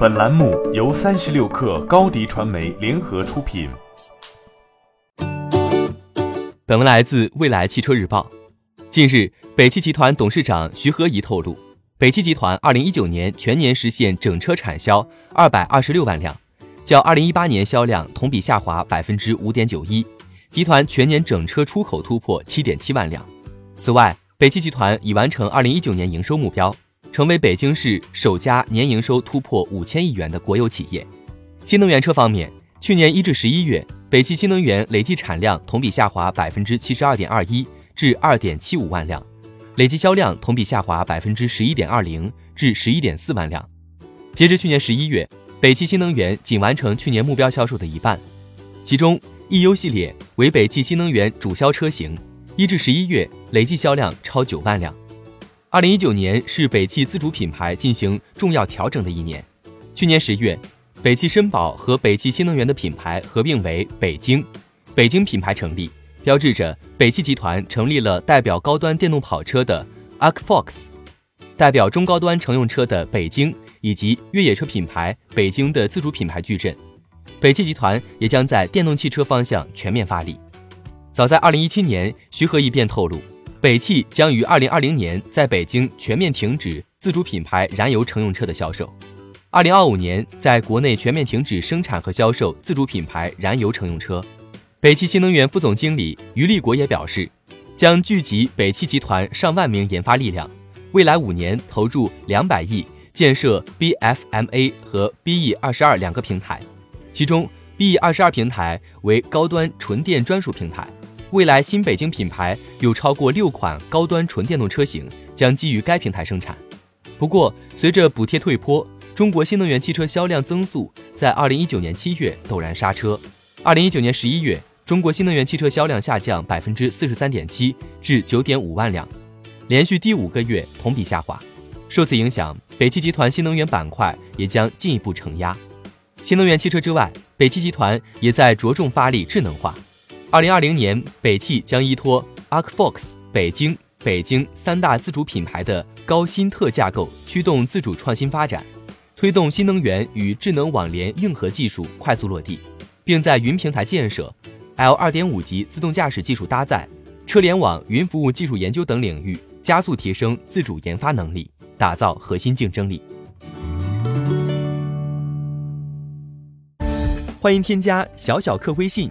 本栏目由三十六氪高低传媒联合出品。本文来自未来汽车日报。近日，北汽集团董事长徐和谊透露，北汽集团二零一九年全年实现整车产销二百二十六万辆，较二零一八年销量同比下滑百分之五点九一。集团全年整车出口突破七点七万辆。此外，北汽集团已完成二零一九年营收目标。成为北京市首家年营收突破五千亿元的国有企业。新能源车方面，去年一至十一月，北汽新能源累计产量同比下滑百分之七十二点二一，至二点七五万辆；累计销量同比下滑百分之十一点二零，至十一点四万辆。截至去年十一月，北汽新能源仅完成去年目标销售的一半。其中，E-U 系列为北汽新能源主销车型，一至十一月累计销量超九万辆。二零一九年是北汽自主品牌进行重要调整的一年。去年十月，北汽绅宝和北汽新能源的品牌合并为北京，北京品牌成立，标志着北汽集团成立了代表高端电动跑车的 Arcfox，代表中高端乘用车的北京，以及越野车品牌北京的自主品牌矩阵。北汽集团也将在电动汽车方向全面发力。早在二零一七年，徐和义便透露。北汽将于二零二零年在北京全面停止自主品牌燃油乘用车的销售，二零二五年在国内全面停止生产和销售自主品牌燃油乘用车。北汽新能源副总经理于立国也表示，将聚集北汽集团上万名研发力量，未来五年投入两百亿建设 BFMA 和 BE 二十二两个平台，其中 BE 二十二平台为高端纯电专属平台。未来新北京品牌有超过六款高端纯电动车型将基于该平台生产。不过，随着补贴退坡，中国新能源汽车销量增速在二零一九年七月陡然刹车。二零一九年十一月，中国新能源汽车销量下降百分之四十三点七，至九点五万辆，连续第五个月同比下滑。受此影响，北汽集团新能源板块也将进一步承压。新能源汽车之外，北汽集团也在着重发力智能化。二零二零年，北汽将依托 Arcfox 北京、北京三大自主品牌的高新特架构，驱动自主创新发展，推动新能源与智能网联硬核技术快速落地，并在云平台建设、L 二点五级自动驾驶技术搭载、车联网、云服务技术研究等领域加速提升自主研发能力，打造核心竞争力。欢迎添加小小客微信。